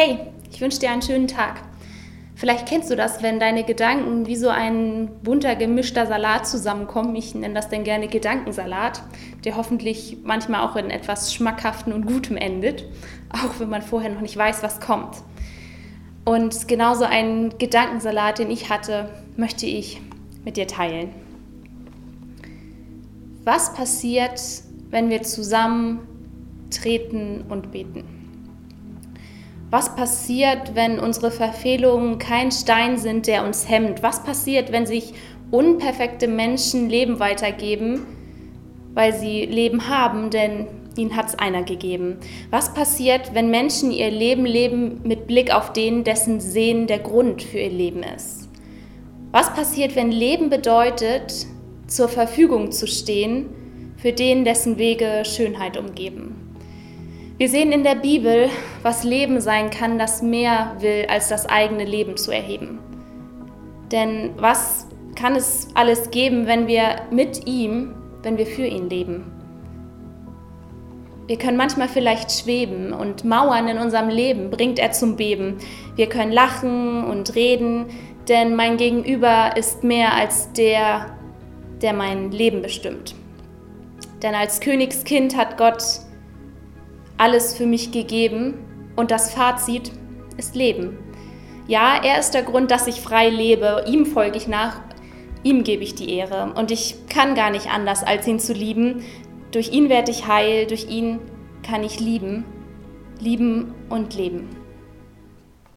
Hey, ich wünsche dir einen schönen Tag. Vielleicht kennst du das, wenn deine Gedanken wie so ein bunter gemischter Salat zusammenkommen. Ich nenne das dann gerne Gedankensalat, der hoffentlich manchmal auch in etwas schmackhaften und gutem endet, auch wenn man vorher noch nicht weiß, was kommt. Und genauso einen Gedankensalat, den ich hatte, möchte ich mit dir teilen. Was passiert, wenn wir zusammen treten und beten? Was passiert, wenn unsere Verfehlungen kein Stein sind, der uns hemmt? Was passiert, wenn sich unperfekte Menschen Leben weitergeben, weil sie Leben haben, denn ihnen hat es einer gegeben? Was passiert, wenn Menschen ihr Leben leben mit Blick auf den, dessen Sehen der Grund für ihr Leben ist? Was passiert, wenn Leben bedeutet, zur Verfügung zu stehen für den, dessen Wege Schönheit umgeben? Wir sehen in der Bibel, was Leben sein kann, das mehr will, als das eigene Leben zu erheben. Denn was kann es alles geben, wenn wir mit ihm, wenn wir für ihn leben? Wir können manchmal vielleicht schweben und Mauern in unserem Leben bringt er zum Beben. Wir können lachen und reden, denn mein Gegenüber ist mehr als der, der mein Leben bestimmt. Denn als Königskind hat Gott alles für mich gegeben und das Fazit ist Leben. Ja, er ist der Grund, dass ich frei lebe, ihm folge ich nach, ihm gebe ich die Ehre und ich kann gar nicht anders, als ihn zu lieben. Durch ihn werde ich heil, durch ihn kann ich lieben, lieben und leben.